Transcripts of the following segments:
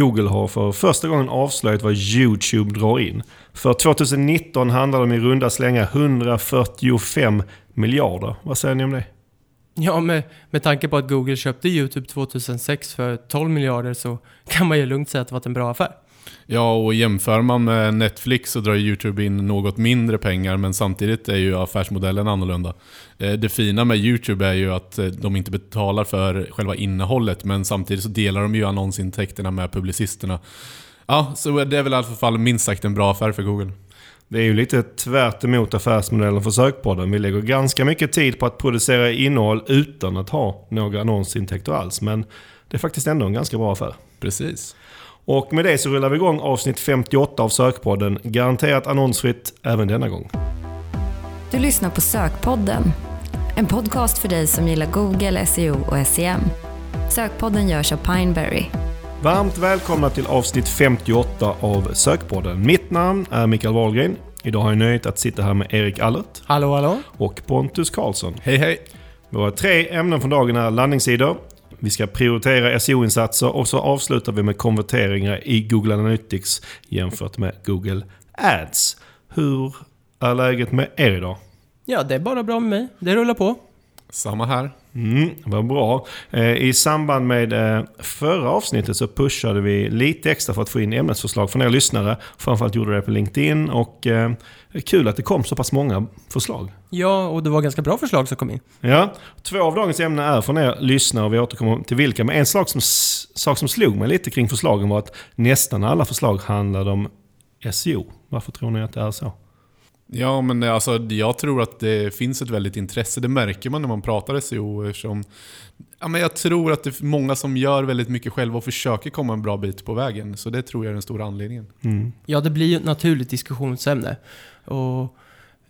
Google har för första gången avslöjat vad YouTube drar in. För 2019 handlar det om i runda slänga 145 miljarder. Vad säger ni om det? Ja, med, med tanke på att Google köpte YouTube 2006 för 12 miljarder så kan man ju lugnt säga att det varit en bra affär. Ja, och jämför man med Netflix så drar YouTube in något mindre pengar, men samtidigt är ju affärsmodellen annorlunda. Eh, det fina med YouTube är ju att eh, de inte betalar för själva innehållet, men samtidigt så delar de ju annonsintäkterna med publicisterna. Ja, så det är väl i alla fall minst sagt en bra affär för Google. Det är ju lite tvärt emot affärsmodellen för Sökpodden. Vi lägger ganska mycket tid på att producera innehåll utan att ha några annonsintäkter alls. Men det är faktiskt ändå en ganska bra affär. Precis. Och med det så rullar vi igång avsnitt 58 av Sökpodden. Garanterat annonsfritt även denna gång. Du lyssnar på Sökpodden. En podcast för dig som gillar Google, SEO och SEM. Sökpodden görs av Pineberry. Varmt välkomna till avsnitt 58 av Sökpodden. Mitt namn är Mikael Wahlgren. Idag har jag nöjet att sitta här med Erik Allert Hallå, hallå? och Pontus Karlsson. Hej hej! Våra tre ämnen från dagen är landningssidor, vi ska prioritera SEO-insatser och så avslutar vi med konverteringar i Google Analytics jämfört med Google Ads. Hur är läget med er idag? Ja, det är bara bra med mig. Det rullar på. Samma här. Mm, vad bra. Eh, I samband med eh, förra avsnittet så pushade vi lite extra för att få in ämnesförslag från er lyssnare. Framförallt gjorde det på LinkedIn och eh, kul att det kom så pass många förslag. Ja, och det var ganska bra förslag som kom in. Ja, två av dagens ämnen är från er lyssnare och vi återkommer till vilka. Men en sak som, sak som slog mig lite kring förslagen var att nästan alla förslag handlade om SEO. Varför tror ni att det är så? Ja, men alltså, jag tror att det finns ett väldigt intresse. Det märker man när man pratar SEO. Eftersom, ja, men jag tror att det är många som gör väldigt mycket själva och försöker komma en bra bit på vägen. Så det tror jag är den stora anledningen. Mm. Ja, det blir ju ett naturligt diskussionsämne. Och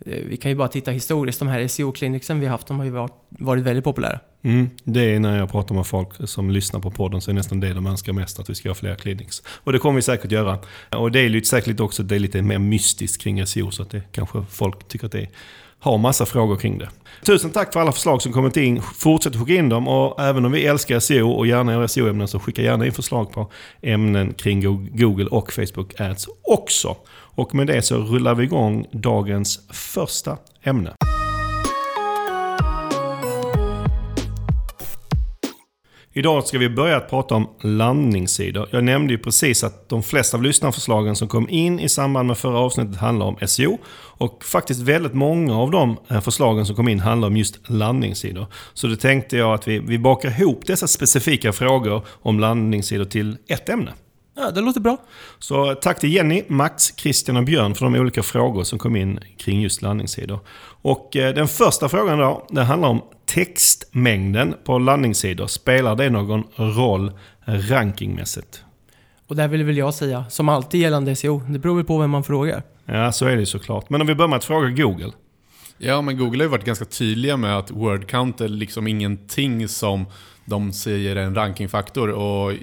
Eh, vi kan ju bara titta historiskt, de här SEO-kliniksen vi har haft, de har ju varit, varit väldigt populära. Mm, det är när jag pratar med folk som lyssnar på podden så är det nästan det de önskar mest, att vi ska ha fler clinics. Och det kommer vi säkert göra. Och det är lite, säkert också det är lite mer mystiskt kring SEO, så att det kanske folk tycker att det har massa frågor kring det. Tusen tack för alla förslag som kommit in. Fortsätt skicka in dem och även om vi älskar SEO och gärna gör SEO-ämnen så skicka gärna in förslag på ämnen kring Google och Facebook Ads också. Och med det så rullar vi igång dagens första ämne. Idag ska vi börja att prata om landningssidor. Jag nämnde ju precis att de flesta av lyssnarförslagen som kom in i samband med förra avsnittet handlar om SEO. Och faktiskt väldigt många av de eh, förslagen som kom in handlar om just landningssidor. Så då tänkte jag att vi, vi bakar ihop dessa specifika frågor om landningssidor till ett ämne. Ja, det låter bra. Så tack till Jenny, Max, Christian och Björn för de olika frågor som kom in kring just landningssidor. Och eh, den första frågan då, den handlar om textmängden på landningssidor. Spelar det någon roll rankingmässigt? Och där vill väl jag säga, som alltid gällande SEO, det beror väl på vem man frågar. Ja, så är det såklart. Men om vi börjar med att fråga Google. Ja, men Google har ju varit ganska tydliga med att word count är liksom ingenting som de säger en rankingfaktor. Och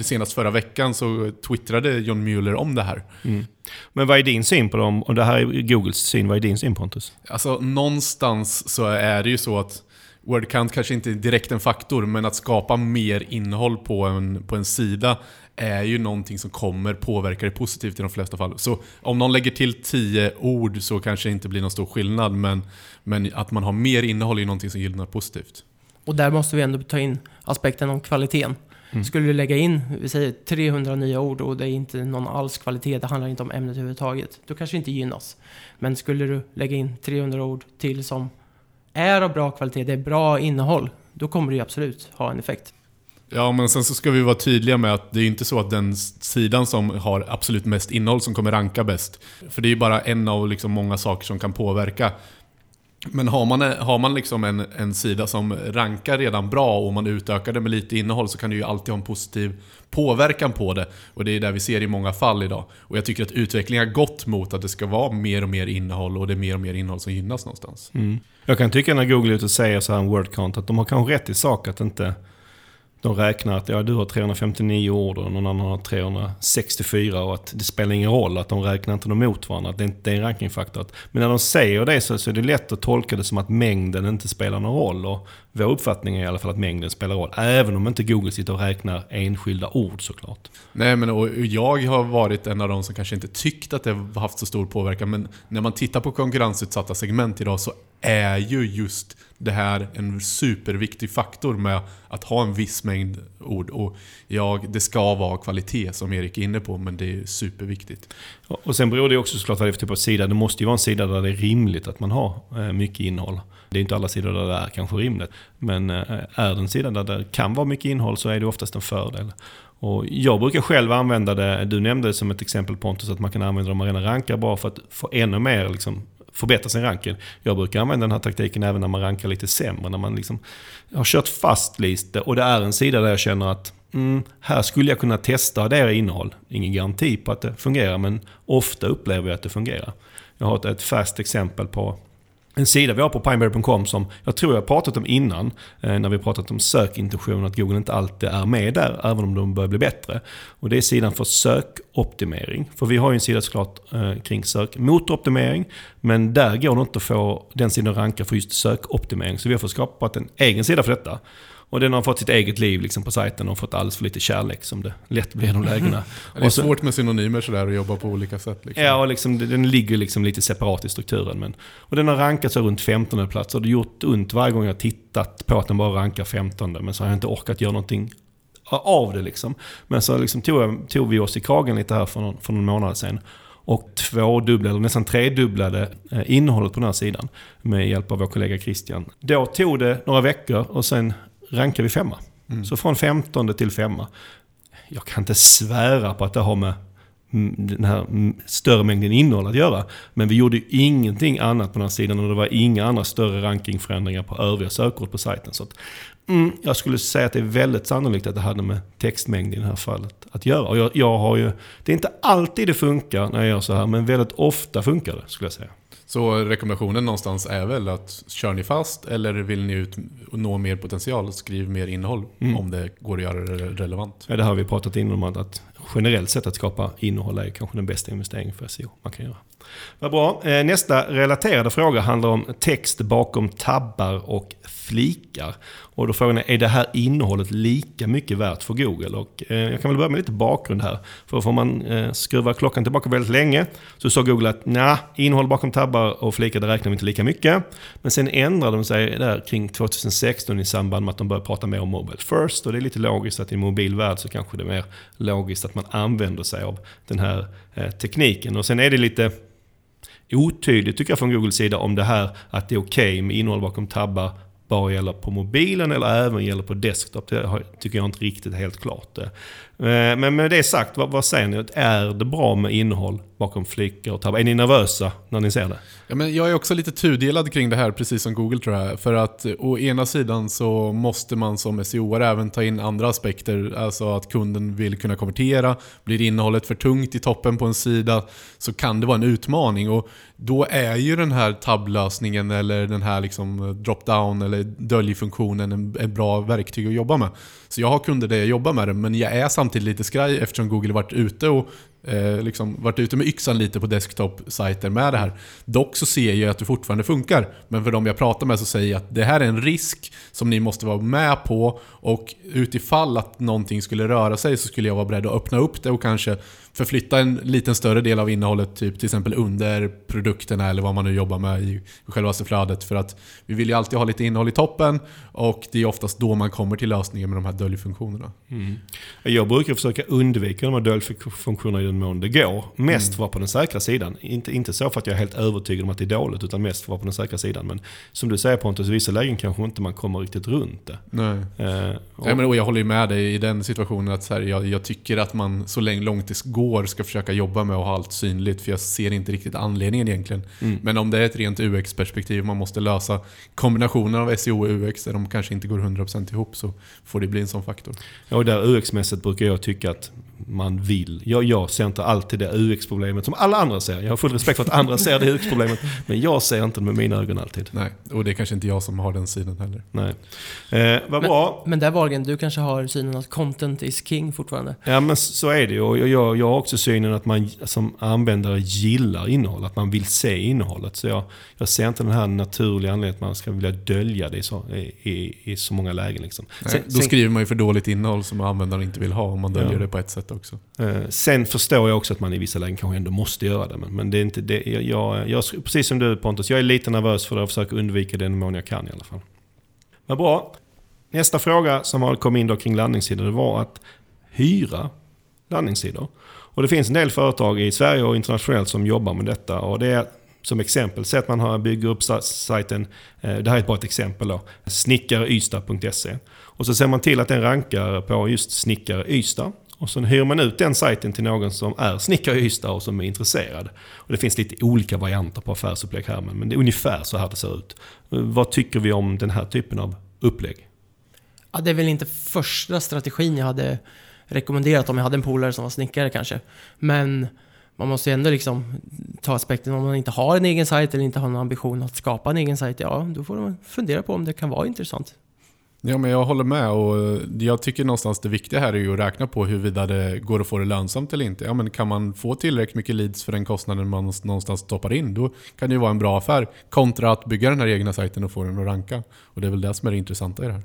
senast förra veckan så twittrade John Mueller om det här. Mm. Men vad är din syn på dem? Och det här är Googles syn. Vad är din syn Pontus? Alltså någonstans så är det ju så att word count kanske inte är direkt en faktor, men att skapa mer innehåll på en, på en sida är ju någonting som kommer påverka det positivt i de flesta fall. Så om någon lägger till 10 ord så kanske det inte blir någon stor skillnad, men, men att man har mer innehåll är ju någonting som gynnar positivt. Och där måste vi ändå ta in aspekten om kvaliteten. Mm. Skulle du lägga in, vi säger 300 nya ord och det är inte någon alls kvalitet, det handlar inte om ämnet överhuvudtaget, då kanske det inte gynnas. Men skulle du lägga in 300 ord till som är av bra kvalitet, det är bra innehåll, då kommer det ju absolut ha en effekt. Ja, men sen så ska vi vara tydliga med att det är inte så att den sidan som har absolut mest innehåll som kommer ranka bäst. För det är ju bara en av liksom många saker som kan påverka. Men har man, har man liksom en, en sida som rankar redan bra och man utökar det med lite innehåll så kan det ju alltid ha en positiv påverkan på det. Och det är det vi ser i många fall idag. Och jag tycker att utvecklingen har gått mot att det ska vara mer och mer innehåll och det är mer och mer innehåll som gynnas någonstans. Mm. Jag kan tycka när Google är ute och säger så här om WordCount att de har kanske rätt i sak att inte de räknar att ja, du har 359 ord och någon annan har 364 och att det spelar ingen roll att de räknar inte dem mot varandra. Att det inte är en rankingfaktor. Men när de säger det så, så är det lätt att tolka det som att mängden inte spelar någon roll. Och vår uppfattning är i alla fall att mängden spelar roll. Även om inte Google sitter och räknar enskilda ord såklart. Nej, men och jag har varit en av de som kanske inte tyckt att det har haft så stor påverkan. Men när man tittar på konkurrensutsatta segment idag så är ju just det här en superviktig faktor med att ha en viss mängd ord. Och ja, det ska vara kvalitet som Erik är inne på, men det är superviktigt. Och sen beror det också såklart vad det är för typ av sida. Det måste ju vara en sida där det är rimligt att man har eh, mycket innehåll. Det är inte alla sidor där det är kanske rimligt. Men eh, är det en sida där det kan vara mycket innehåll så är det oftast en fördel. Och jag brukar själv använda det, du nämnde det som ett exempel Pontus, att man kan använda de arena rankar bara för att få ännu mer liksom, förbättra sin ranking. Jag brukar använda den här taktiken även när man rankar lite sämre. När man liksom har kört fast lite och det är en sida där jag känner att mm, här skulle jag kunna testa det innehåll. Ingen garanti på att det fungerar men ofta upplever jag att det fungerar. Jag har ett, ett fast exempel på en sida vi har på pineberry.com som jag tror jag pratat om innan, eh, när vi pratat om sökintention, att Google inte alltid är med där, även om de börjar bli bättre. Och det är sidan för sökoptimering. För vi har ju en sida såklart eh, kring sökmotoroptimering, men där går det inte att få den sidan att ranka för just sökoptimering. Så vi har fått skapat en egen sida för detta. Och den har fått sitt eget liv liksom på sajten och fått alldeles för lite kärlek som det lätt blir i de lägena. det är så, svårt med synonymer sådär och jobba på olika sätt. Liksom. Ja, och liksom, den ligger liksom lite separat i strukturen. Men, och den har rankat så runt 15 plats och det har gjort ont varje gång jag tittat på att den bara rankar 15 Men så har jag inte orkat göra någonting av det liksom. Men så liksom tog, jag, tog vi oss i kragen lite här för någon, för någon månad sedan och tvådubblade, eller nästan tredubblade eh, innehållet på den här sidan med hjälp av vår kollega Christian. Då tog det några veckor och sen rankar vi femma. Mm. Så från 15 till femma. Jag kan inte svära på att det har med den här större mängden innehåll att göra. Men vi gjorde ingenting annat på den här sidan och det var inga andra större rankingförändringar på övriga sökord på sajten. Så att, mm, jag skulle säga att det är väldigt sannolikt att det hade med textmängd i det här fallet att göra. Och jag, jag har ju, det är inte alltid det funkar när jag gör så här, men väldigt ofta funkar det skulle jag säga. Så rekommendationen någonstans är väl att kör ni fast eller vill ni ut och nå mer potential, skriv mer innehåll mm. om det går att göra det relevant. Ja, det har vi pratat innan om att generellt sett att skapa innehåll är kanske den bästa investeringen för SEO man kan göra. Vad bra. Eh, nästa relaterade fråga handlar om text bakom tabbar och flikar. Och då frågan är, är det här innehållet lika mycket värt för Google? Och eh, jag kan väl börja med lite bakgrund här. För får man eh, skruva klockan tillbaka väldigt länge så sa Google att nej, innehåll bakom tabbar och flikar det räknar vi inte lika mycket. Men sen ändrade de sig där kring 2016 i samband med att de började prata mer om Mobile First. Och det är lite logiskt att i en mobil värld så kanske det är mer logiskt att man använder sig av den här eh, tekniken. Och sen är det lite otydligt tycker jag från Googles sida om det här att det är okej okay med innehåll bakom tabbar bara gäller på mobilen eller även gäller på desktop. Det tycker jag inte riktigt är helt klart. Eh, men med det sagt, vad, säger ni? Är det bra med innehåll bakom flickor och tabbar? Är ni nervösa när ni ser det? Ja, men jag är också lite tudelad kring det här, precis som Google tror jag. För att eh, å ena sidan så måste man som SEO även ta in andra aspekter. Alltså att kunden vill kunna konvertera. Blir innehållet för tungt i toppen på en sida så kan det vara en utmaning. Och då är ju den här tabblösningen eller den här liksom eh, drop-down eller döljfunktionen en, en bra verktyg att jobba med. Så jag har kunder där jag jobbar med det, men jag är samtidigt lite skraj eftersom Google varit ute och eh, liksom varit ute med yxan lite på desktop-sajter med det här. Dock så ser jag att det fortfarande funkar. Men för de jag pratar med så säger jag att det här är en risk som ni måste vara med på och utifall att någonting skulle röra sig så skulle jag vara beredd att öppna upp det och kanske förflytta en liten större del av innehållet, typ till exempel under produkterna eller vad man nu jobbar med i självaste flödet. För att vi vill ju alltid ha lite innehåll i toppen och det är oftast då man kommer till lösningen med de här döljfunktionerna. Mm. Jag brukar försöka undvika de här döljfunktionerna i den mån det går. Mest mm. vara på den säkra sidan. Inte, inte så för att jag är helt övertygad om att det är dåligt, utan mest för att vara på den säkra sidan. Men som du säger Pontus, i vissa lägen kanske inte man kommer riktigt runt det. Nej. Eh, och... ja, men, och jag håller ju med dig i den situationen att så här, jag, jag tycker att man så länge långt det går år ska försöka jobba med att ha allt synligt för jag ser inte riktigt anledningen egentligen. Mm. Men om det är ett rent UX-perspektiv man måste lösa kombinationen av SEO och UX där de kanske inte går 100% ihop så får det bli en sån faktor. Ja, och där UX-mässigt brukar jag tycka att man vill. Jag, jag ser inte alltid det UX-problemet som alla andra ser. Jag har full respekt för att andra ser det UX-problemet, men jag ser inte det med mina ögon alltid. Nej, och det är kanske inte jag som har den synen heller. Nej. Eh, vad bra. Men där Wahlgren, du kanske har synen att content is king fortfarande? Ja men så är det ju. Och jag, jag har också synen att man som användare gillar innehåll, att man vill se innehållet. Så jag, jag ser inte den här naturliga anledningen att man ska vilja dölja det i så, i, i, så många lägen. Liksom. Nej, Sen, då skriver man ju för dåligt innehåll som användaren inte vill ha om man döljer Ja. det på ett sätt också. eh, sen förstår jag också att man i vissa lägen kanske ändå måste göra det. Men, men det är inte det. Jag, jag, jag, precis som du Pontus, jag är lite nervös för det och försöker undvika den mån jag kan i alla fall. Vad bra. Nästa fråga som kommit in då kring landningssidor det var att hyra landningssidor. Och det finns en del företag i Sverige och internationellt som jobbar med detta. Och det är som exempel, säg att man bygger upp sajten, eh, det här är bara ett exempel då, snickarystad.se. Och så ser man till att den rankar på just snickare Ystad. Och så hyr man ut den sajten till någon som är snickare i Ystad och som är intresserad. Och det finns lite olika varianter på affärsupplägg här, men det är ungefär så här det ser ut. Vad tycker vi om den här typen av upplägg? Ja, det är väl inte första strategin jag hade rekommenderat om jag hade en polare som var snickare kanske. Men man måste ju ändå liksom ta aspekten om man inte har en egen sajt eller inte har någon ambition att skapa en egen sajt. Ja, då får man fundera på om det kan vara intressant. Ja, men jag håller med och jag tycker någonstans det viktiga här är ju att räkna på huruvida det går att få det lönsamt eller inte. Ja, men kan man få tillräckligt mycket leads för den kostnaden man någonstans stoppar in, då kan det ju vara en bra affär. Kontra att bygga den här egna sajten och få den att ranka. Och det är väl det som är det intressanta i det här.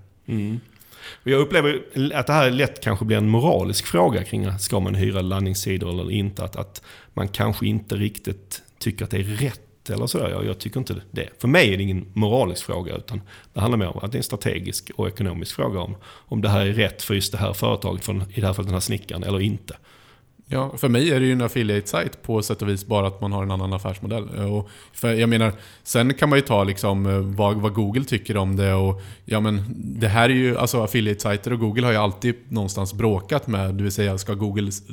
Och jag upplever att det här lätt kanske blir en moralisk fråga kring ska man hyra landningssidor eller inte. Att, att man kanske inte riktigt tycker att det är rätt eller sådär. Jag, jag tycker inte det. För mig är det ingen moralisk fråga utan det handlar mer om att det är en strategisk och ekonomisk fråga om, om det här är rätt för just det här företaget, för, i det här fallet den här snickaren, eller inte. Ja, för mig är det ju en affiliate-sajt på sätt och vis bara att man har en annan affärsmodell. Eh, Och för jag menar, sen kan man ju ta liksom eh, vad, vad Google tycker om det och ja men det här är ju, alltså affiliate-sajter och Google har ju alltid någonstans bråkat med, det vill säga ska Google s-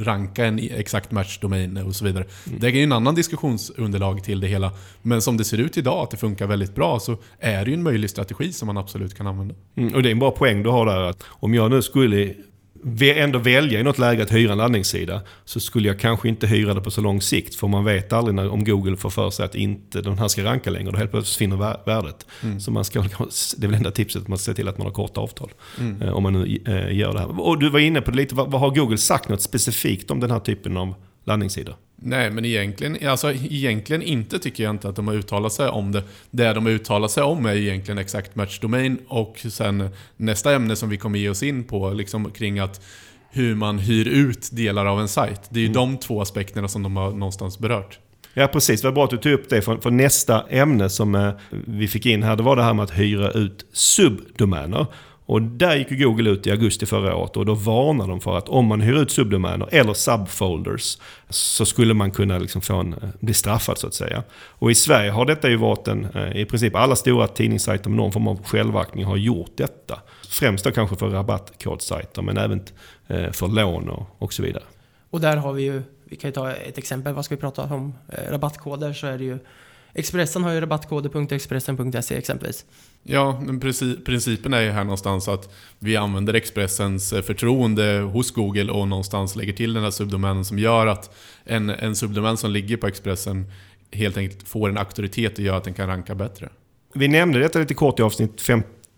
ranka en exakt match-domain och så vidare. Det är ju en annan diskussionsunderlag till det hela. Men som det ser ut idag, att det funkar väldigt bra, så är det ju en möjlig strategi som man absolut kan använda. Mm, och det är en bra poäng du har där. Att om jag nu skulle ändå välja i något läge att hyra en laddningssida så skulle jag kanske inte hyra det på så lång sikt. För man vet aldrig när, om Google får för sig att inte den här ska ranka längre. Då helt plötsligt försvinner vär- värdet. Så man ska, det är väl enda tipset att man ska se till att man har korta avtal. Eh, Om man nu eh, gör det här. Och du var inne på det lite, vad, vad har Google sagt något specifikt om den här typen av laddningssidor? Nej, men egentligen, alltså, egentligen inte tycker jag inte att de har uttalat sig om det. Det de har uttalat sig om är egentligen exakt match domain och sen nästa ämne som vi kommer ge oss in på liksom kring att hur man hyr ut delar av en sajt. Det är ju de två aspekterna som de har någonstans berört. Ja precis, det var bra att du tog upp det. För, för nästa ämne som eh, vi fick in här, det var det här med att hyra ut subdomäner. Och där gick ju Google ut i augusti förra året och då varnade de för att om man hyr ut subdomäner eller subfolders så skulle man kunna liksom få en, eh, bli straffad så att säga. Och i Sverige har detta ju varit en, eh, i princip alla stora tidningssajter med någon form av självaktning har gjort detta. Främst då kanske för rabattkodsajter men även eh, för lån och, och så vidare. Och där har vi ju, vi kan ju ta ett exempel, vad ska vi prata om? Rabattkoder så är det ju Expressen har ju rabattkoder.expressen.se exempelvis. Ja, men principen är ju här någonstans att vi använder Expressens eh, förtroende hos Google och någonstans lägger till den här subdomänen som gör att en, en subdomän som ligger på Expressen helt enkelt får en auktoritet och gör att den kan ranka bättre. Vi nämnde detta lite kort i avsnitt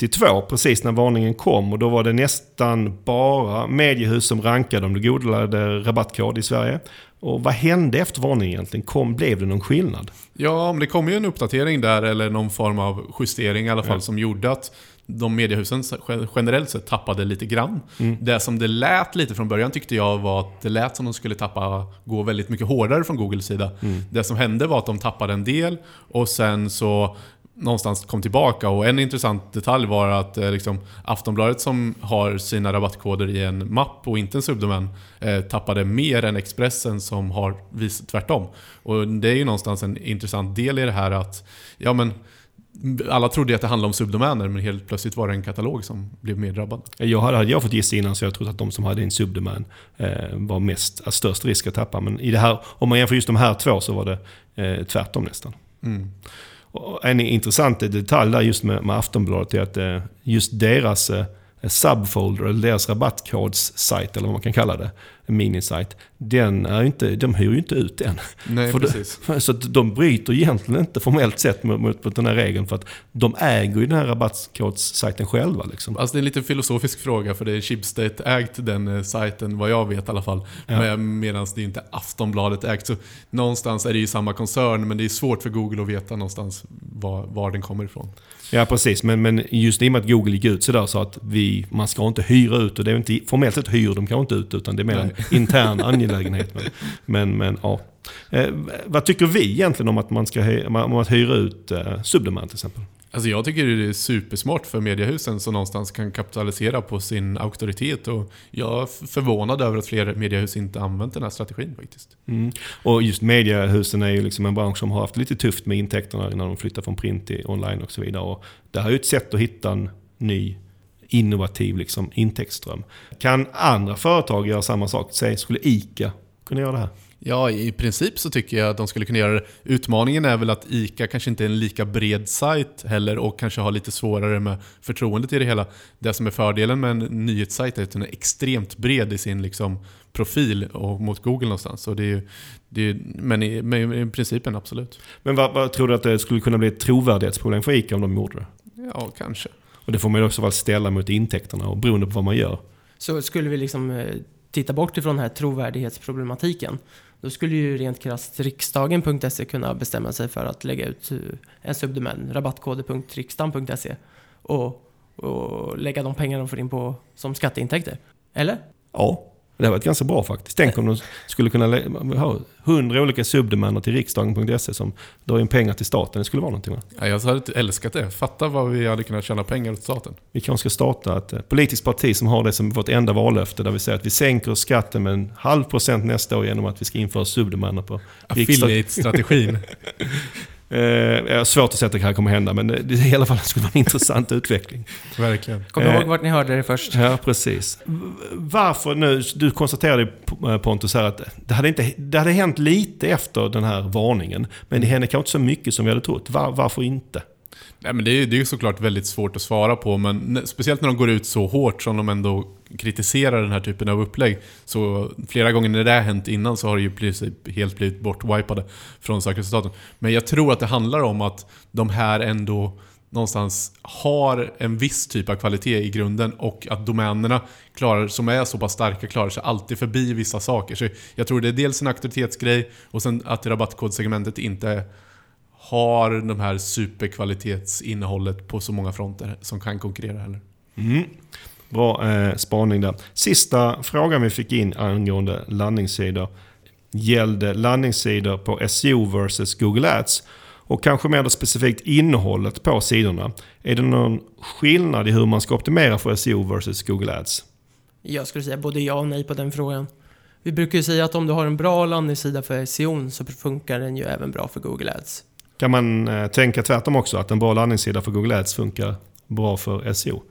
52, precis när varningen kom. Och då var det nästan bara mediehus som rankade om du googlade rabattkod i Sverige. Och vad hände efter varningen egentligen? Kom, blev det någon skillnad? Ja, men det kom ju en uppdatering där, eller någon form av justering i alla fall, Ja. som gjorde att de mediehusen gen- generellt sett tappade lite grann. Mm. Det som det lät lite från början tyckte jag var att det lät som de skulle tappa, gå väldigt mycket hårdare från Googles sida. Mm. Det som hände var att de tappade en del och sen så någonstans kom tillbaka. Och en intressant detalj var att eh, liksom, Aftonbladet som har sina rabattkoder i en mapp och inte en subdomän eh, tappade mer än Expressen som har vis tvärtom. Och det är ju någonstans en intressant del i det här att ja, men, alla trodde att det handlade om subdomäner men helt plötsligt var det en katalog som blev mer drabbad. Jag hade, hade jag fått gissa innan så jag trodde att de som hade en subdomän eh, var mest, alltså störst risk att tappa. Men i det här, om man jämför just de här två så var det eh, tvärtom nästan. Mm. Och en intressant detalj där just med, med Aftonbladet är att eh, just deras eh, eh, subfolder, eller deras rabattkodssajt eller vad man kan kalla det, minisajt, den är inte, de hyr ju inte ut den. Nej, För det- precis. Så de bryter egentligen inte formellt sett mot, mot, mot den här regeln för att de äger ju den här rabattkodssajten själva. Liksom. Alltså det är en lite filosofisk fråga för det är Schibsted ägt den eh, sajten, vad jag vet i alla fall. Ja. Medan det är inte Aftonbladet ägt. Så någonstans är det ju samma koncern men det är svårt för Google att veta någonstans var, var den kommer ifrån. Ja precis, men, men just i och med att Google gick ut sådär så att vi, man ska inte hyra ut, och det är inte, formellt sett hyr de kanske inte ut utan det är mer en intern angelägenhet. Men, men, men ja. Eh, vad tycker vi egentligen om att man ska hy, om att hyra ut eh, Subdomain till exempel? Alltså jag tycker det är supersmart för mediehusen som någonstans kan kapitalisera på sin auktoritet och jag är förvånad över att fler mediehus inte använt den här strategin faktiskt. Mm. Och just mediehusen är ju liksom en bransch som har haft lite tufft med intäkterna när de flyttar från print till online och så vidare. Och det här är ju ett sätt att hitta en ny innovativ liksom, intäktsström. Kan andra företag göra samma sak? Säg, skulle ICA kunna göra det här? Ja, i princip så tycker jag att de skulle kunna göra det. Utmaningen är väl att ICA kanske inte är en lika bred sajt heller och kanske har lite svårare med förtroendet i det hela. Det som är fördelen med en nyhetssajt är att den är extremt bred i sin liksom, profil och mot Google någonstans. Så det är, ju- det är, men, i, men i principen absolut. Men vad, vad tror du att det skulle kunna bli ett trovärdighetsproblem för ICA om de gjorde det? Ja, kanske. Och det får man ju också väl ställa mot intäkterna och beroende på vad man gör. Så skulle vi liksom eh, titta bort ifrån den här trovärdighetsproblematiken. Då skulle ju rent krasst riksdagen.se kunna bestämma sig för att lägga ut eh, en subdomän, rabattkoder.riksdagen.se och, och lägga de pengar de får in på som skatteintäkter. Eller? Ja, det har varit ganska bra faktiskt. Tänk om de skulle kunna ha hundra olika subdomäner till riksdagen.se som drar in pengar till staten. Det skulle vara någonting va? Ja, jag hade älskat det. Fatta vad vi hade kunnat tjäna pengar åt staten. Vi kanske ska starta ett eh, politiskt parti som har det som vårt enda vallöfte där vi säger att vi sänker skatten med en halv procent nästa år genom att vi ska införa subdomäner på riksdag. Affiliate-strategin. Eh, jag har svårt att säga att det här kommer hända men det, i alla fall skulle vara en intressant utveckling. Verkligen. Kom Eh. ihåg vart ni hörde det först. Ja, precis. Varför nu, du konstaterade eh, Pontus här att det hade, inte, det hade hänt lite efter den här varningen. Men det hände kanske inte så mycket som vi hade trott. Var, varför inte? Nej, men det är ju det är ju såklart väldigt svårt att svara på, men speciellt när de går ut så hårt som de ändå kritiserar den här typen av upplägg. Så flera gånger när det har hänt innan så har det ju blivit, helt blivit bortwipade från sökresultaten. Men jag tror att det handlar om att de här ändå någonstans har en viss typ av kvalitet i grunden och att domänerna klarar, som är så pass starka klarar sig alltid förbi vissa saker. Så jag tror det är dels en auktoritetsgrej och sen att rabattkodsegmentet inte har de här superkvalitetsinnehållet på så många fronter som kan konkurrera heller. Mm. Bra eh, spaning där. Sista frågan vi fick in angående landningssidor gällde landningssidor på SEO versus Google Ads. Och kanske mer specifikt innehållet på sidorna. Är det någon skillnad i hur man ska optimera för SEO versus Google Ads? Jag skulle säga både ja och nej på den frågan. Vi brukar ju säga att om du har en bra landningssida för SEO så funkar den ju även bra för Google Ads. Kan man eh, tänka tvärtom också? Att en bra landningssida för Google Ads funkar bra för SEO?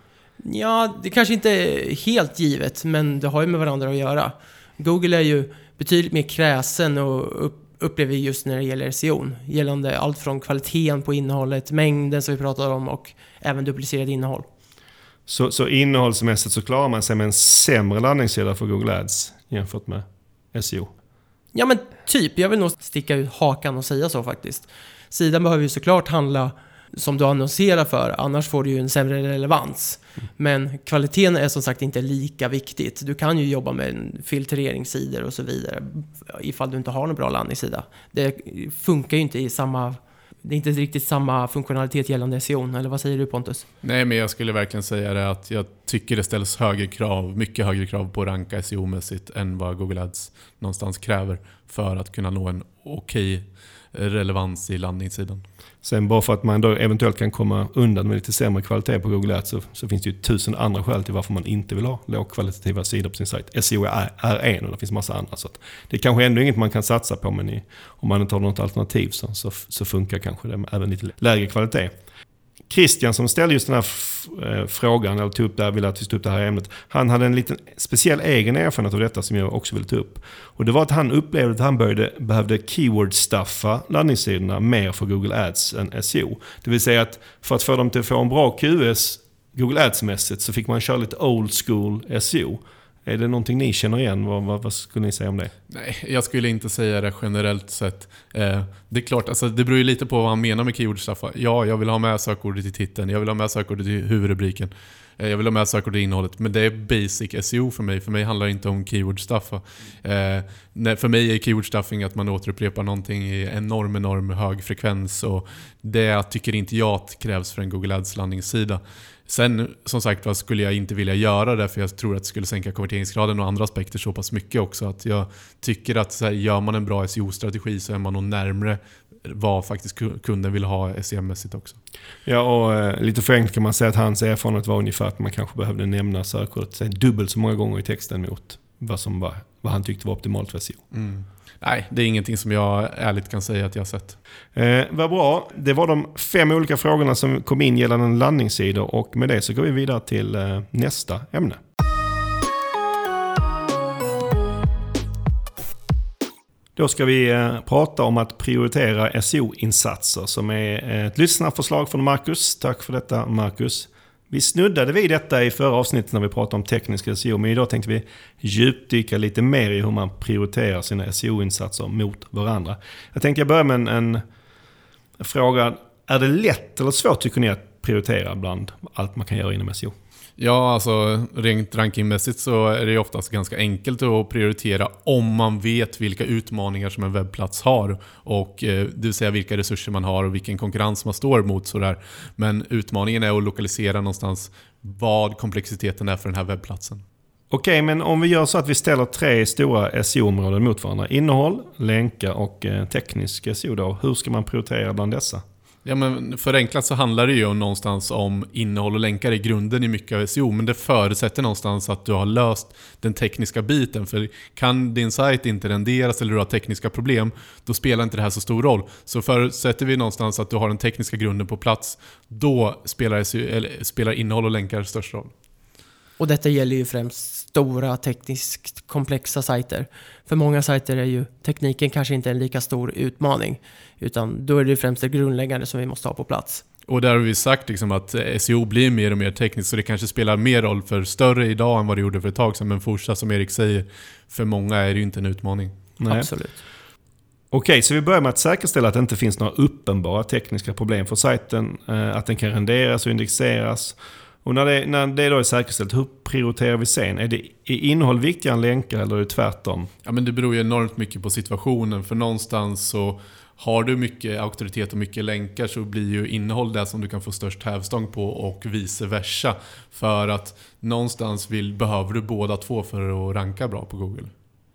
Ja, det kanske inte är helt givet, men det har ju med varandra att göra. Google är ju betydligt mer kräsen och upp, upplever just när det gäller SEO. Gällande allt från kvaliteten på innehållet, mängden som vi pratar om och även duplicerat innehåll. Så, så innehållsmässigt så klarar man sig med en sämre landningssida för Google Ads jämfört med SEO? Ja men typ, jag vill nog sticka ut hakan och säga så faktiskt. Sidan behöver ju såklart handla som du annonserar för, annars får du ju en sämre relevans. Men kvaliteten är som sagt inte lika viktigt. Du kan ju jobba med filtreringssidor och så vidare ifall du inte har någon bra landningssida. Det funkar ju inte i samma... Det är inte riktigt samma funktionalitet gällande SEO, eller vad säger du Pontus? Nej, men jag skulle verkligen säga det att jag tycker det ställs högre krav, mycket högre krav på att ranka SEO-mässigt än vad Google Ads någonstans kräver för att kunna nå en okej relevans i landningssidan. Sen bara för att man då eventuellt kan komma undan med lite sämre kvalitet på Google Ads så, så finns det ju tusen andra skäl till varför man inte vill ha lågkvalitativa sidor på sin sajt. SEO är, är en och det finns massa andra. Så att det är kanske ändå inget man kan satsa på men i, om man inte har något alternativ så, så, så funkar kanske det med även lite lägre kvalitet. Christian som ställde just den här eh, frågan, eller tog upp det här, ville att vi tog upp det här ämnet. Han hade en liten speciell egen erfarenhet av detta som jag också vill ta upp. Och det var att han upplevde att han började, behövde keyword-stuffa landningssidorna mer för Google Ads än SEO. Det vill säga att för att få dem till att få en bra QS Google Ads-mässigt så fick man köra lite old school SEO. Är det någonting ni känner igen? Vad, vad, vad skulle ni säga om det? Nej, jag skulle inte säga det generellt sett. Eh, det är klart, alltså, det beror ju lite på vad han menar med keyword stuff. Ja, jag vill ha med sökordet i titeln, jag vill ha med sökordet i huvudrubriken. Eh, jag vill ha med sökordet i innehållet, men det är basic SEO för mig. För mig handlar det inte om keyword stuff. Eh, nej, för mig är keyword stuffing att man återupprepar någonting i enorm, enorm hög frekvens. Och det tycker inte jag krävs för en Google Ads landningssida. Sen som sagt var skulle jag inte vilja göra det för jag tror att det skulle sänka konverteringsgraden och andra aspekter så pass mycket också. Att jag tycker att så här, gör man en bra SEO-strategi så är man nog närmre vad faktiskt kunden vill ha SEM-mässigt också. Ja, och eh, lite förenklat kan man säga att hans erfarenhet var ungefär att man kanske behövde nämna sökordet dubbelt så många gånger i texten mot vad, som var, vad han tyckte var optimalt för SEO. Mm. Nej, det är ingenting som jag ärligt kan säga att jag har sett. Eh, vad bra. Det var de fem olika frågorna som kom in gällande landningssidor och med det så går vi vidare till eh, nästa ämne. Då ska vi eh, prata om att prioritera SEO-insatser som är ett lyssnarförslag från Marcus. Tack för detta Marcus. Vi snuddade vid detta i förra avsnittet när vi pratade om teknisk SEO, men idag tänkte vi djupdyka lite mer i hur man prioriterar sina SEO-insatser mot varandra. Jag tänkte jag börja med en, en fråga. Är det lätt eller svårt tycker ni att prioritera bland allt man kan göra inom SEO? Ja, alltså rent rankingmässigt så är det oftast ganska enkelt att prioritera om man vet vilka utmaningar som en webbplats har. Och, eh, det vill säga vilka resurser man har och vilken konkurrens man står mot. Sådär. Men utmaningen är att lokalisera någonstans vad komplexiteten är för den här webbplatsen. Okej, men om vi gör så att vi ställer tre stora SEO-områden mot varandra. Innehåll, länkar och eh, teknisk SEO. Då. Hur ska man prioritera bland dessa? Ja, men förenklat så handlar det ju någonstans om innehåll och länkar i grunden i mycket av SEO, men det förutsätter någonstans att du har löst den tekniska biten. För kan din sajt inte renderas eller du har tekniska problem, då spelar inte det här så stor roll. Så förutsätter vi någonstans att du har den tekniska grunden på plats, då spelar, SEO, spelar innehåll och länkar störst roll. Och detta gäller ju främst stora tekniskt komplexa sajter. För många sajter är ju tekniken kanske inte en lika stor utmaning. Utan då är det främst det grundläggande som vi måste ha på plats. Och där har vi sagt liksom att SEO blir mer och mer tekniskt, så det kanske spelar mer roll för större idag än vad det gjorde för ett tag sedan. Men fortsatt, som Erik säger, för många är det ju inte en utmaning. Nej. Absolut. Okej, så vi börjar med att säkerställa att det inte finns några uppenbara tekniska problem för sajten. Eh, att den kan renderas och indexeras. Och när det, när det då är säkerställt, hur prioriterar vi sen? Är, det, är innehåll viktigare än länkar eller är det tvärtom? Ja, men det beror ju enormt mycket på situationen. För någonstans så har du mycket auktoritet och mycket länkar så blir ju innehåll det som du kan få störst hävstång på och vice versa. För att någonstans vill, behöver du båda två för att ranka bra på Google.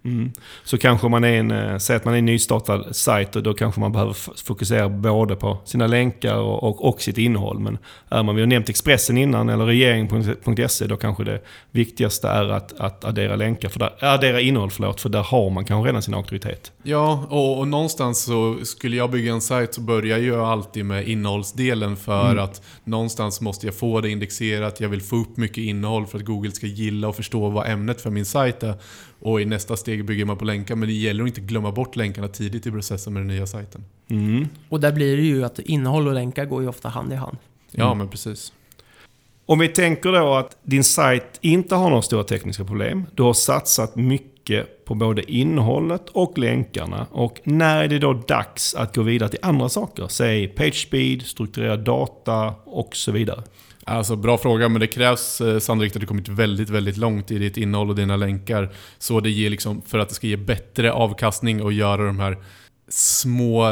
Mm. Så kanske man är en, eh, säg att man är en nystartad sajt och då kanske man behöver fokusera både på sina länkar och, och, och sitt innehåll. Men är man, vi har nämnt Expressen innan, eller regering.se, då kanske det viktigaste är att, att addera länkar, för där, addera innehåll, förlåt, för där har man kanske redan sin auktoritet. Ja, och, och någonstans så skulle jag bygga en sajt så börjar jag alltid med innehållsdelen för mm. att någonstans måste jag få det indexerat, jag vill få upp mycket innehåll för att Google ska gilla och förstå vad ämnet för min sajt är. Och i nästa steg bygger man på länkar, men det gäller att inte glömma bort länkarna tidigt i processen med den nya sajten. Mm. Och där blir det ju att innehåll och länkar går ju ofta hand i hand. Ja, mm. men precis. Om vi tänker då att din sajt inte har några stora tekniska problem. Du har satsat mycket på både innehållet och länkarna. Och när är det då dags att gå vidare till andra saker? Säg PageSpeed, strukturerad data och så vidare. Alltså bra fråga, men det krävs eh, sannolikt att du kommit väldigt, väldigt långt i ditt innehåll och dina länkar. Så det ger liksom, för att det ska ge bättre avkastning och göra de här små,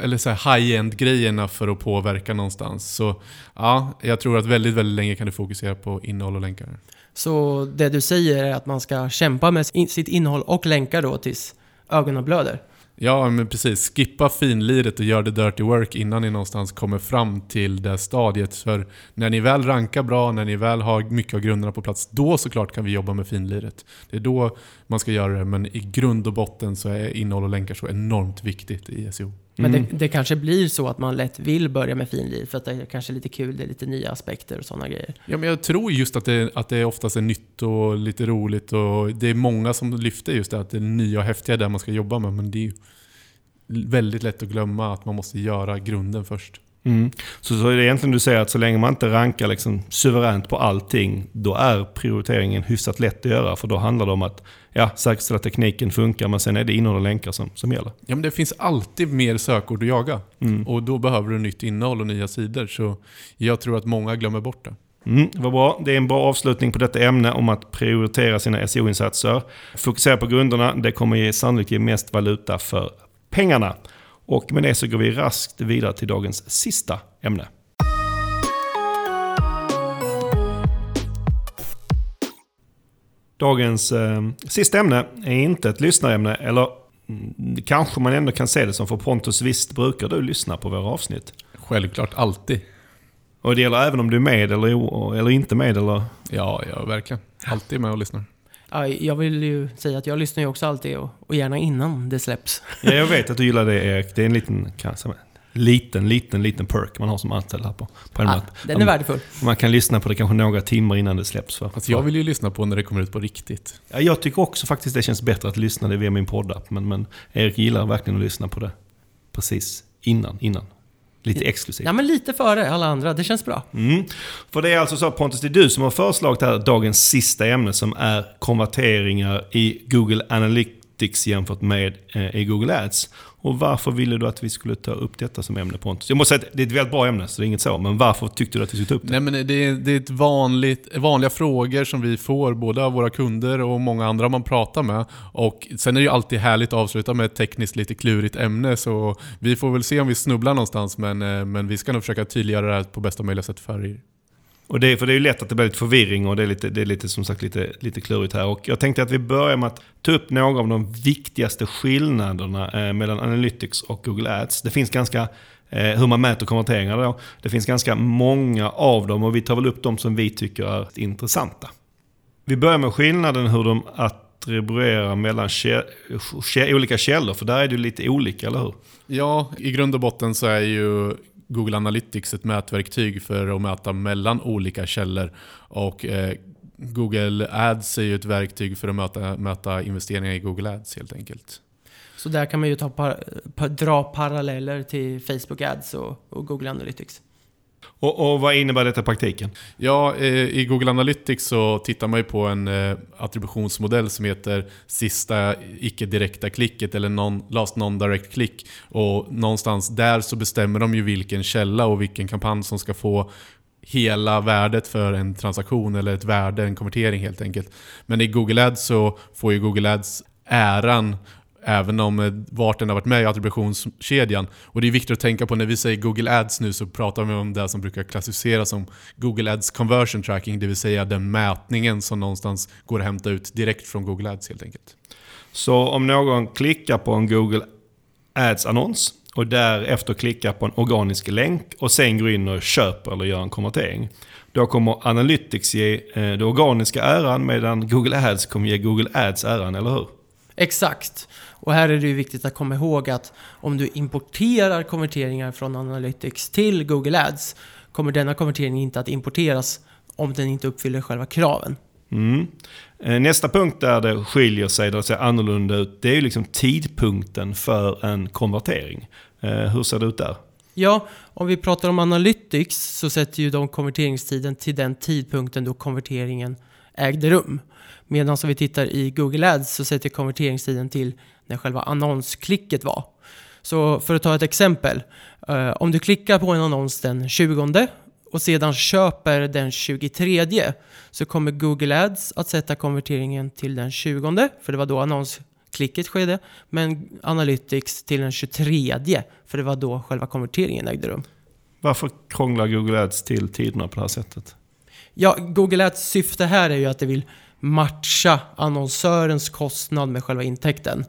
eller så high-end grejerna för att påverka någonstans. Så ja, jag tror att väldigt, väldigt länge kan du fokusera på innehåll och länkar. Så det du säger är att man ska kämpa med sitt innehåll och länkar då tills ögonen blöder? Ja, men precis. Skippa finliret och gör det dirty work innan ni någonstans kommer fram till det stadiet. För när ni väl rankar bra, när ni väl har mycket av grunderna på plats, då såklart kan vi jobba med finliret. Det är då man ska göra det, men i grund och botten så är innehåll och länkar så enormt viktigt i SEO. Men det, mm. det, kanske blir så att man lätt vill börja med finlir för att det är kanske är lite kul, det är lite nya aspekter och sådana grejer. Ja, men jag tror just att det, att det oftast är nytt och lite roligt och det är många som lyfter just det att det är nya och häftiga där man ska jobba med. Men det är ju väldigt lätt att glömma att man måste göra grunden först. Mm. Så, så är det egentligen du säger att så länge man inte rankar liksom suveränt på allting, då är prioriteringen hyfsat lätt att göra. För då handlar det om att ja, säkerställa att tekniken funkar, men sen är det innehåll och länkar som, som gäller. Ja, men det finns alltid mer sökord att jaga. Mm. Och då behöver du nytt innehåll och nya sidor. Så jag tror att många glömmer bort det. Mm, vad bra. Det är en bra avslutning på detta ämne om att prioritera sina SEO-insatser. Fokusera på grunderna. Det kommer sannolikt ge mest valuta för pengarna. Och med det så går vi raskt vidare till dagens sista ämne. Dagens eh, sista ämne är inte ett lyssnarämne, eller mm, kanske man ändå kan se det som för Pontus. Visst brukar du lyssna på våra avsnitt? Självklart, alltid. Och det gäller även om du är med eller, eller inte med eller? Ja, ja, verkligen. Alltid med och lyssnar. Ja, jag vill ju säga att jag lyssnar ju också alltid och, och gärna innan det släpps. Ja, jag vet att du gillar det Erik. Det är en liten, liten, liten, liten perk man har som anställd här på, på Ja, den är värdefull. Man kan lyssna på det kanske några timmar innan det släpps. För. Fast jag vill ju lyssna på när det kommer ut på riktigt. Ja, jag tycker också faktiskt det känns bättre att lyssna det via min poddapp. Men, men Erik gillar verkligen att lyssna på det precis innan. innan. Lite exklusivt. Ja, men lite före alla andra. Det känns bra. Mm. För det är alltså så Pontus, det är du som har föreslagit här dagens sista ämne som är konverteringar i Google Analytics jämfört med eh, i Google Ads. Och varför ville du att vi skulle ta upp detta som ämne Pontus? Jag måste säga att det är ett väldigt bra ämne, så det är inget så. Men varför tyckte du att vi skulle ta upp det? Nej men det är, det är ett vanligt, vanliga frågor som vi får både av våra kunder och många andra man pratar med. Och sen är det ju alltid härligt att avsluta med ett tekniskt lite klurigt ämne så vi får väl se om vi snubblar någonstans men, eh, men vi ska nog försöka tydliggöra det här på bästa möjliga sätt för er. Och det, för det är ju lätt att det blir lite förvirring och det är lite, det är lite som sagt lite, lite klurigt här. Och jag tänkte att vi börjar med att ta upp några av de viktigaste skillnaderna eh, mellan Analytics och Google Ads. Det finns ganska, eh, hur man mäter konverteringar då. Det finns ganska många av dem och vi tar väl upp de som vi tycker är intressanta. Vi börjar med skillnaden hur de attribuerar mellan kä- kä- olika källor, för där är det ju lite olika, eller hur? Ja, i grund och botten så är ju Google Analytics ett mätverktyg för att mäta mellan olika källor. Och eh, Google Ads är ju ett verktyg för att mäta, mäta investeringar i Google Ads helt enkelt. Så där kan man ju ta par, eh, dra paralleller till Facebook Ads och, och Google Analytics. Och, och vad innebär detta i praktiken? Ja, eh, i Google Analytics så tittar man ju på en eh, attributionsmodell som heter sista icke-direkta klicket eller non, last non-direct click. Och någonstans där så bestämmer de ju vilken källa och vilken kampanj som ska få hela värdet för en transaktion eller ett värde, en konvertering helt enkelt. Men i Google Ads så får ju Google Ads äran Även om eh, vart den har varit med i attributionskedjan. Och det är viktigt att tänka på när vi säger Google Ads nu så pratar vi om det som brukar klassificeras som Google Ads Conversion Tracking. Det vill säga den mätningen som någonstans går att hämta ut direkt från Google Ads helt enkelt. Så om någon klickar på en Google Ads-annons och därefter klickar på en organisk länk och sen går in och köper eller gör en konvertering. Då kommer Analytics ge eh, det organiska äran medan Google Ads kommer ge Google Ads äran, eller hur? Exakt. Och här är det ju viktigt att komma ihåg att om du importerar konverteringar från Analytics till Google Ads kommer denna konvertering inte att importeras om den inte uppfyller själva kraven. Mm. Eh, Nästa punkt där det skiljer sig, där det ser annorlunda ut, det är ju liksom tidpunkten för en konvertering. Eh, Hur ser det ut där? Ja, om vi pratar om Analytics så sätter ju de konverteringstiden till den tidpunkten då konverteringen ägde rum. Medan om vi tittar i Google Ads så sätter konverteringstiden till när själva annonsklicket var. Så för att ta ett exempel. Eh, om du klickar på en annons den 20 och sedan köper den 23 så kommer Google Ads att sätta konverteringen till den 20 för det var då annonsklicket skedde. Men Analytics till den 23 för det var då själva konverteringen ägde rum. Varför krånglar Google Ads till tiderna på det här sättet? Ja, Google Ads syfte här är ju att det vill matcha annonsörens kostnad med själva intäkten.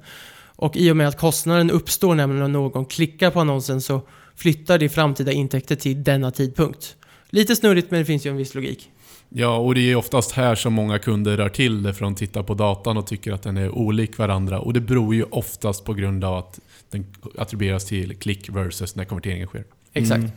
Och i och med att kostnaden uppstår nämligen när någon klickar på annonsen så flyttar det framtida intäkter till denna tidpunkt. Lite snurrigt men det finns ju en viss logik. Ja, och det är oftast här som många kunder rör till det för de tittar på datan och tycker att den är olik varandra. Och det beror ju oftast på grund av att den attribueras till klick versus när konverteringen sker. Exakt. Mm.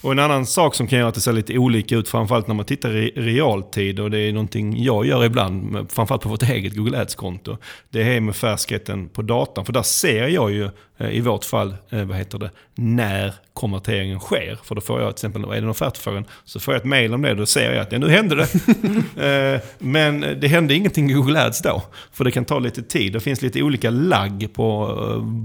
Och en annan sak som kan göra att det ser lite olika ut, framförallt när man tittar i realtid, och det är någonting jag gör ibland, framförallt på vårt eget Google Ads-konto, det är med färskheten på datan. För där ser jag ju Eh, i vårt fall, eh, vad heter det, när konverteringen sker. För då får jag till exempel, är det en offertfrågan, så får jag ett mail om det. Då ser jag att ja, nu hände det. Eh, men det hände ingenting i Google Ads då. För det kan ta lite tid. Det finns lite olika lagg på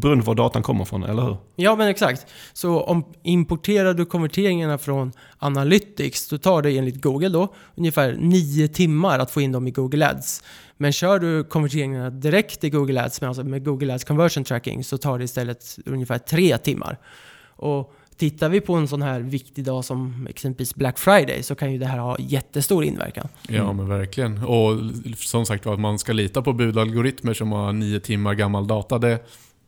beroende på var datan kommer från, eller hur? Ja, men exakt. Så om importerar du konverteringarna från Analytics, då tar det enligt Google då ungefär 9 timmar att få in dem i Google Ads. Men kör du konverteringarna direkt i Google Ads, med, alltså med Google Ads Conversion Tracking, så tar det istället ungefär 3 timmar. Och tittar vi på en sån här viktig dag som exempelvis Black Friday så kan ju det här ha jättestor inverkan. Ja men verkligen. Och som sagt var, att man ska lita på budalgoritmer som har nio timmar gammal data. Det,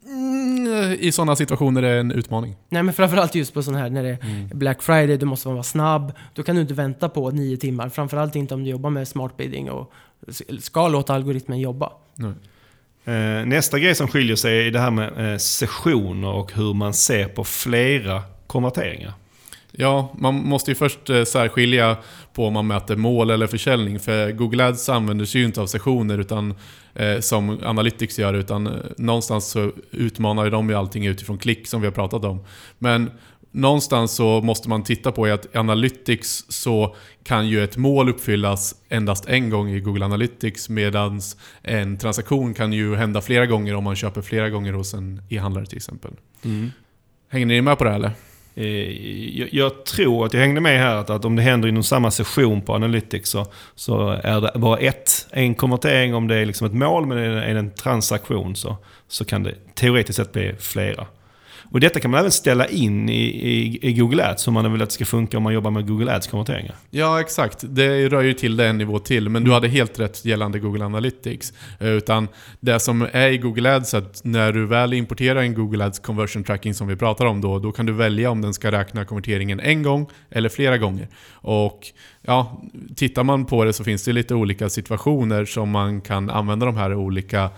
mm, I sådana situationer är det en utmaning. Nej men framförallt just på sån här när det är mm. Black Friday, du måste vara snabb. Då kan du inte vänta på nio timmar. Framförallt inte om du jobbar med smart bidding och ska låta algoritmen jobba. Nej. Eh, nästa grej som skiljer sig är det här med eh, sessioner och hur man ser på flera konverteringar. Ja, man måste ju först eh, särskilja på om man mäter mål eller försäljning. För Google Ads använder sig ju inte av sessioner utan, som Analytics gör, utan någonstans så utmanar de ju allting utifrån klick som vi har pratat om. Men någonstans så måste man titta på att i Analytics så kan ju ett mål uppfyllas endast en gång i Google Analytics medan en transaktion kan ju hända flera gånger om man köper flera gånger hos en e-handlare till exempel. Mm. Hänger ni med på det eller? Eh, jag, jag, tror att jag hängde med här att, att om det händer inom samma session på Analytics så, så är det bara ett, en konvertering om det är liksom ett mål men är det en transaktion så, så kan det teoretiskt sett bli flera. Och detta kan man även ställa in i, i, i Google Ads om man vill att det ska funka om man jobbar med Google Ads-konverteringar. Ja, exakt. Det rör ju till det en nivå till, men du hade helt rätt gällande Google Analytics. Eh, utan det som är i Google Ads, att när du väl importerar en Google Ads conversion tracking som vi pratar om då, då kan du välja om den ska räkna konverteringen en gång eller flera gånger. Och ja, tittar man på det så finns det lite olika situationer som man kan använda de här olika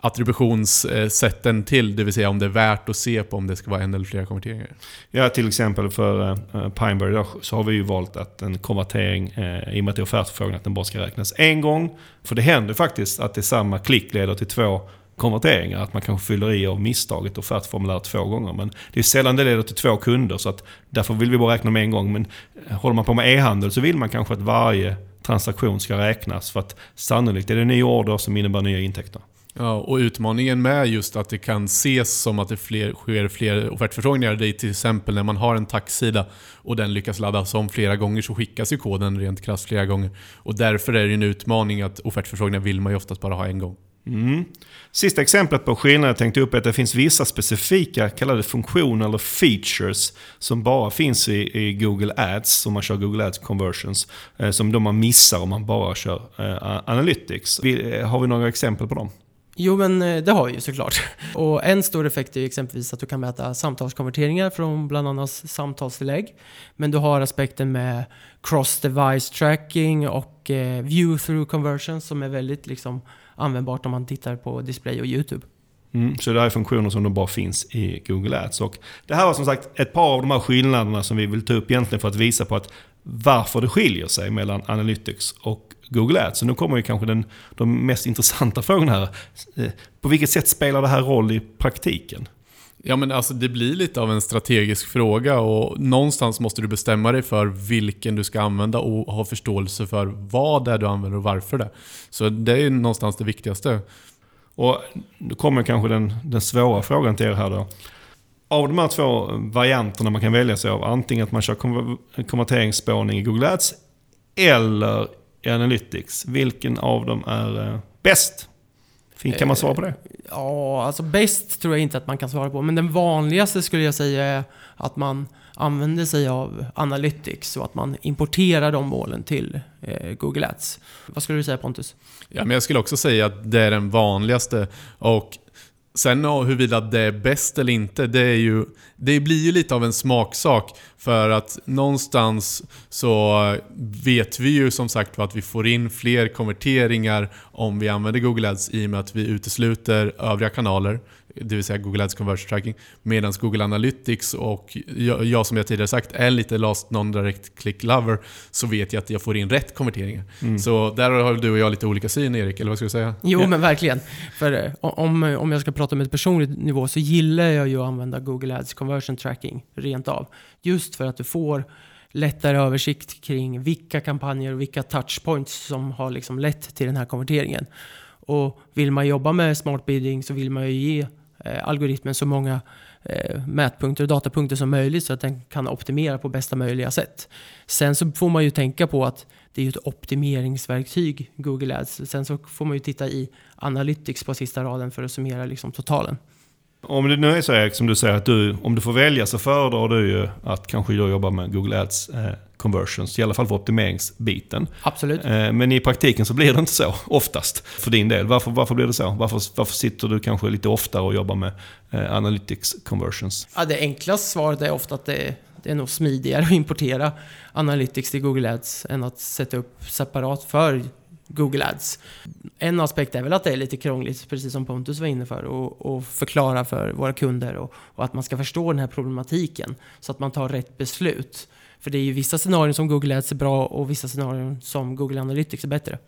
attributionssätten till, det vill säga om det är värt att se på om det ska vara en eller flera konverteringar. Ja, till exempel för eh, Pineberry så har vi ju valt att en konvertering, eh, i och med att det är offertförfrågan, att den bara ska räknas en gång. För det händer faktiskt att det är samma klick leder till två konverteringar. Att man kanske fyller i av misstaget offertformuläret två gånger. Men det är sällan det leder till två kunder, så att därför vill vi bara räkna med en gång. Men eh, håller man på med e-handel så vill man kanske att varje transaktion ska räknas. För att sannolikt är det en ny order som innebär nya intäkter. Ja, och utmaningen med just att det kan ses som att det fler, sker fler offertförfrågningar, det är till exempel när man har en taxsida och den lyckas laddas om flera gånger så skickas ju koden rent krasst flera gånger. Och därför är det en utmaning att offertförfrågningar vill man ju oftast bara ha en gång. Mm. Sista exemplet på skillnad jag tänkte upp är att det finns vissa specifika kallade funktioner eller features som bara finns i, i Google Ads, om man kör Google Ads conversions, eh, som då man missar om man bara kör eh, Analytics. Vi, eh, har vi några exempel på dem? Jo, men eh, det har vi ju såklart. Och en stor effekt är exempelvis att du kan mäta samtalskonverteringar från bland annat samtalstillägg. Men du har aspekten med cross-device tracking och eh, view-through conversion som är väldigt liksom, användbart om man tittar på display och YouTube. Mm, så det här är funktioner som då bara finns i Google Ads. Och det här var som sagt ett par av de här skillnaderna som vi vill ta upp egentligen för att visa på att varför det skiljer sig mellan Analytics och Google Ads. Så nu kommer ju kanske den, de mest intressanta frågorna här. Eh, på vilket sätt spelar det här roll i praktiken? Ja men alltså det blir lite av en strategisk fråga och någonstans måste du bestämma dig för vilken du ska använda och ha förståelse för vad det är du använder och varför det. Så det är någonstans det viktigaste. Och nu kommer kanske den, den svåra frågan till er här då. Av de här två varianterna man kan välja sig av, antingen att man kör konverteringsspårning i Google Ads eller i Analytics. Vilken av dem är eh, bäst? bäst? Kan man svara på det? Eh, ja, alltså bäst tror jag inte att man kan svara på. Men den vanligaste skulle jag säga är att man använder sig av Analytics och att man importerar de målen till eh, Google Ads. Vad skulle du säga Pontus? Ja, men jag skulle också säga att det är den vanligaste. Och Sen huruvida det är bäst eller inte, det, är ju, det blir ju lite av en smaksak. För att någonstans så vet vi ju som sagt att vi får in fler konverteringar om vi använder Google Ads i och med att vi utesluter övriga kanaler det vill säga Google Ads Conversion Tracking. Medan Google Analytics och jag, jag, som jag tidigare sagt är lite last non-direct click lover så vet jag att jag får in rätt konverteringar. Mm. Så där har du och jag lite olika syn Erik, eller vad ska du säga? Jo, ja. men verkligen. För eh, om, om jag ska prata om ett personligt nivå så gillar jag ju att använda Google Ads Conversion Tracking rent av. Just Just för att du får lättare översikt kring vilka kampanjer och vilka touchpoints som har liksom lett till den här konverteringen. Och vill man jobba med smart bidding så vill man ju ge eh, algoritmen så många eh, mätpunkter och datapunkter som möjligt så att den kan optimera på bästa möjliga sätt. Sen så får man ju tänka på att det är ett optimeringsverktyg, Google Ads. Sen så får man ju titta i Analytics på sista raden för att summera liksom totalen. Om det nu är så Erik, som du säger, att du, om du får välja så föredrar du ju att kanske då jobba med Google Ads eh, conversions, i alla fall för optimeringsbiten. Absolut. Eh, men i praktiken så blir det inte så, oftast, för din del. Varför, varför blir det så? Varför, varför sitter du kanske lite oftare och jobbar med eh, analytics conversions? Ja, det enklaste svaret är ofta att det, det är nog smidigare att importera analytics till Google Ads än att sätta upp separat för Google Ads. En aspekt är väl att det är lite krångligt, precis som Pontus var inne för, och, förklara för våra kunder och, och, att man ska förstå den här problematiken så att man tar rätt beslut. För det är ju vissa scenarion som Google Ads är bra och vissa scenarion som Google Analytics är bättre.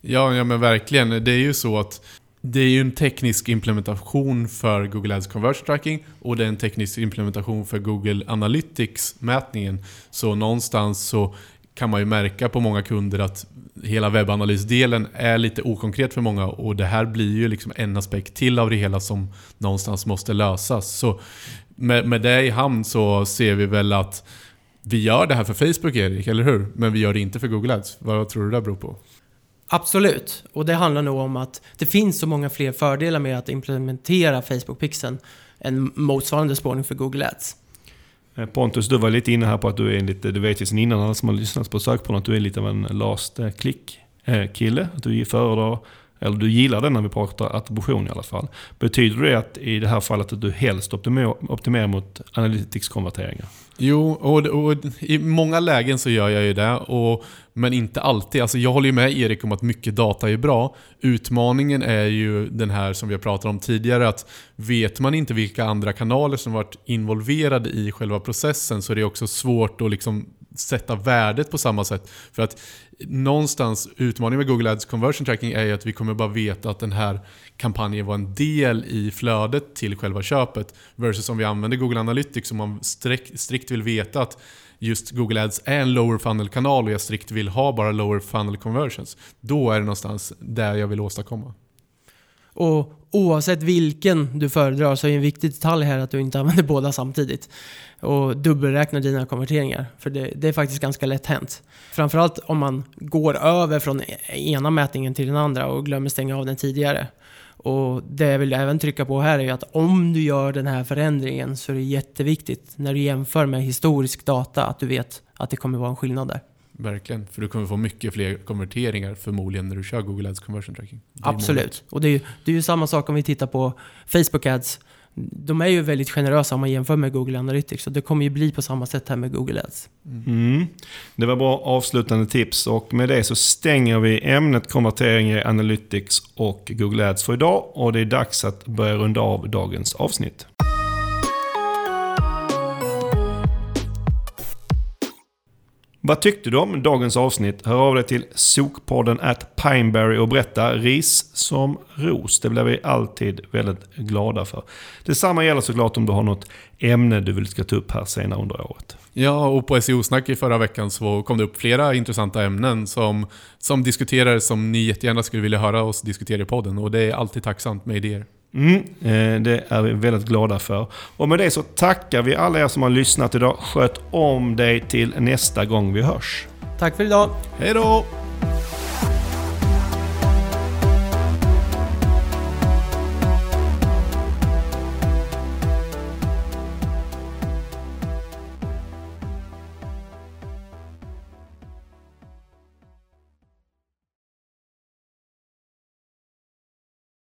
Ja, ja men verkligen. Det är ju så att det är ju en teknisk implementation för Google Ads Conversion Tracking och det är en teknisk implementation för Google Analytics-mätningen. Så någonstans så kan man ju märka på många kunder att hela webbanalysdelen är lite okonkret för många och det här blir ju liksom en aspekt till av det hela som någonstans måste lösas. Så med, med det i hamn så ser vi väl att vi gör det här för Facebook Erik, eller hur? Men vi gör det inte för Google Ads. Vad tror du det beror på? Absolut, och det handlar nog om att det finns så många fler fördelar med att implementera Facebook-pixeln än motsvarande spårning för Google Ads. Eh, Pontus, du var lite inne här på att du är lite, du vet ju sen innan alla som har lyssnat på sökporren att du är lite av en last eh, click-kille. Eh, att du föredrar, eller du gillar den när vi pratar attribution i alla fall. Betyder det att i det här fallet att du helst optimerar, optimerar mot analytics-konverteringar? Jo, och, och, i många lägen så gör jag ju det. Och, men inte alltid. Alltså jag håller ju med Erik om att mycket data är bra. Utmaningen är ju den här som vi har pratat om tidigare. att Vet man inte vilka andra kanaler som varit involverade i själva processen så är det också svårt att liksom sätta värdet på samma sätt. För att någonstans, utmaningen med Google Ads Conversion Tracking är ju att vi kommer bara veta att den här kampanjen var en del i flödet till själva köpet. Versus om vi använder Google Analytics och man strikt, strikt vill veta att just Google Ads är en lower funnel-kanal och jag strikt vill ha bara lower funnel conversions. Då är det någonstans där jag vill åstadkomma. Och oavsett vilken du föredrar så är en viktig detalj här att du inte använder båda samtidigt. Och dubbelräknar dina konverteringar. För det, det, är faktiskt ganska lätt hänt. Framförallt om man går över från ena mätningen till den andra och glömmer stänga av den tidigare. Och det jag vill även trycka på här är att om du gör den här förändringen så är det jätteviktigt när du jämför med historisk data att du vet att det kommer vara en skillnad där. Verkligen, för du kommer få mycket fler konverteringar förmodligen när du kör Google Ads Conversion Tracking. Absolut, målet. och det är, ju, det är ju samma sak om vi tittar på Facebook Ads. De är ju väldigt generösa om man jämför med Google Analytics. Och det kommer ju bli på samma sätt här med Google Ads. Mm. mm. Det var bra avslutande tips. Och med det så stänger vi ämnet konvertering i Analytics och Google Ads för idag. Och det är dags att börja runda av dagens avsnitt. Vad tyckte du om dagens avsnitt? Hör av dig till sokpodden at Pineberry och berätta ris som ros. Det blir vi alltid väldigt glada för. Detsamma gäller såklart om du har något ämne du vill ska ta upp här senare under året. Ja, och på SEO-snack i förra veckan så kom det upp flera intressanta ämnen som, som diskuterades som ni jättegärna skulle vilja höra oss diskutera i podden. Och det är alltid tacksamt med idéer. Mm, eh, det är vi väldigt glada för. Och med det så tackar vi alla er som har lyssnat idag. Sköt om dig till nästa gång vi hörs. Tack för idag. Hej då!